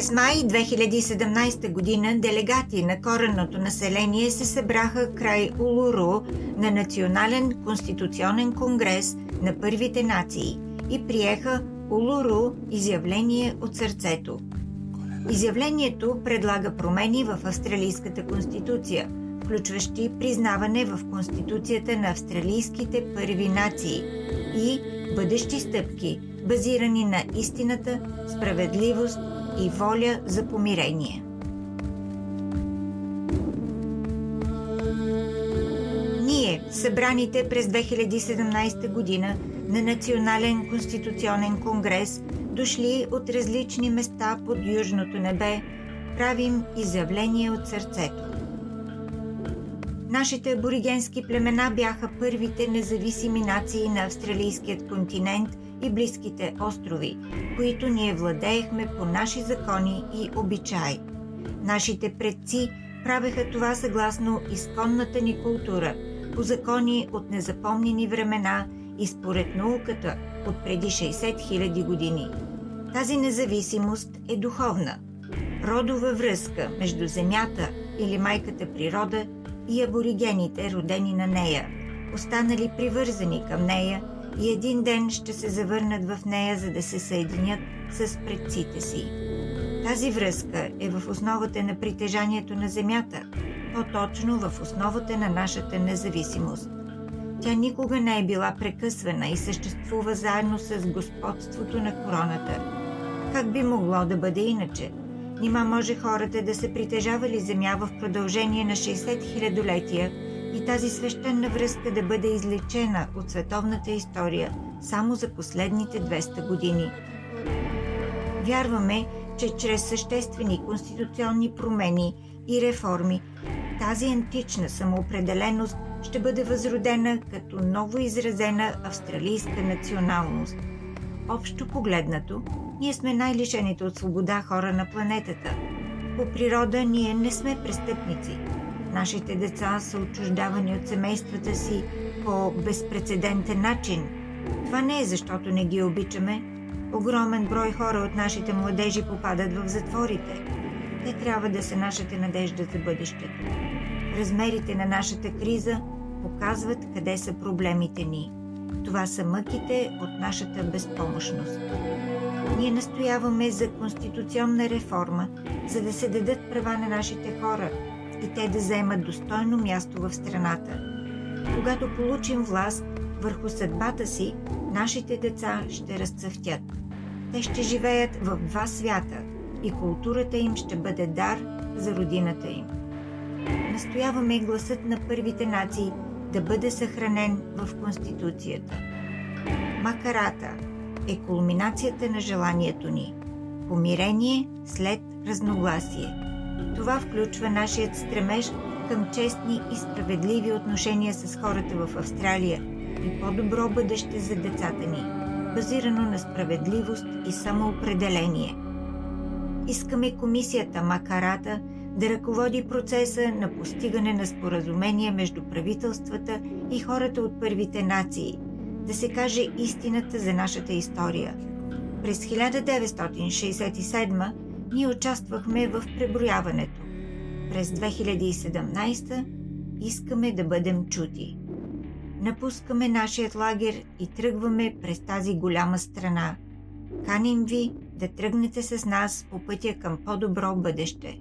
През май 2017 година делегати на коренното население се събраха край Улуру на Национален конституционен конгрес на първите нации и приеха Улуру изявление от сърцето. Изявлението предлага промени в Австралийската конституция, включващи признаване в Конституцията на австралийските първи нации и бъдещи стъпки, базирани на истината, справедливост и воля за помирение. Ние, събраните през 2017 година на Национален конституционен конгрес, дошли от различни места под южното небе, правим изявление от сърцето. Нашите аборигенски племена бяха първите независими нации на австралийският континент и близките острови, които ние владеехме по наши закони и обичаи. Нашите предци правеха това съгласно изконната ни култура, по закони от незапомнени времена и според науката от преди 60 000 години. Тази независимост е духовна. Родова връзка между Земята или майката природа и аборигените, родени на нея, останали привързани към нея и един ден ще се завърнат в нея, за да се съединят с предците си. Тази връзка е в основата на притежанието на Земята, по-точно в основата на нашата независимост. Тя никога не е била прекъсвана и съществува заедно с господството на короната. Как би могло да бъде иначе? Нима може хората да са притежавали земя в продължение на 60 хилядолетия и тази свещена връзка да бъде излечена от световната история само за последните 200 години. Вярваме, че чрез съществени конституционни промени и реформи тази антична самоопределеност ще бъде възродена като ново изразена австралийска националност. Общо погледнато, ние сме най-лишените от свобода хора на планетата. По природа ние не сме престъпници. Нашите деца са отчуждавани от семействата си по безпредседентен начин. Това не е защото не ги обичаме. Огромен брой хора от нашите младежи попадат в затворите. Те трябва да са нашата надежда за бъдещето. Размерите на нашата криза показват къде са проблемите ни. Това са мъките от нашата безпомощност. Ние настояваме за конституционна реформа, за да се дадат права на нашите хора и те да вземат достойно място в страната. Когато получим власт върху съдбата си, нашите деца ще разцъфтят. Те ще живеят в два свята и културата им ще бъде дар за родината им. Настояваме гласът на първите нации да бъде съхранен в Конституцията. Макарата е кулминацията на желанието ни – помирение след разногласие. Това включва нашият стремеж към честни и справедливи отношения с хората в Австралия и по-добро бъдеще за децата ни, базирано на справедливост и самоопределение. Искаме комисията Макарата да ръководи процеса на постигане на споразумение между правителствата и хората от първите нации – да се каже истината за нашата история. През 1967 ние участвахме в преброяването. През 2017 искаме да бъдем чути. Напускаме нашият лагер и тръгваме през тази голяма страна. Каним ви да тръгнете с нас по пътя към по-добро бъдеще.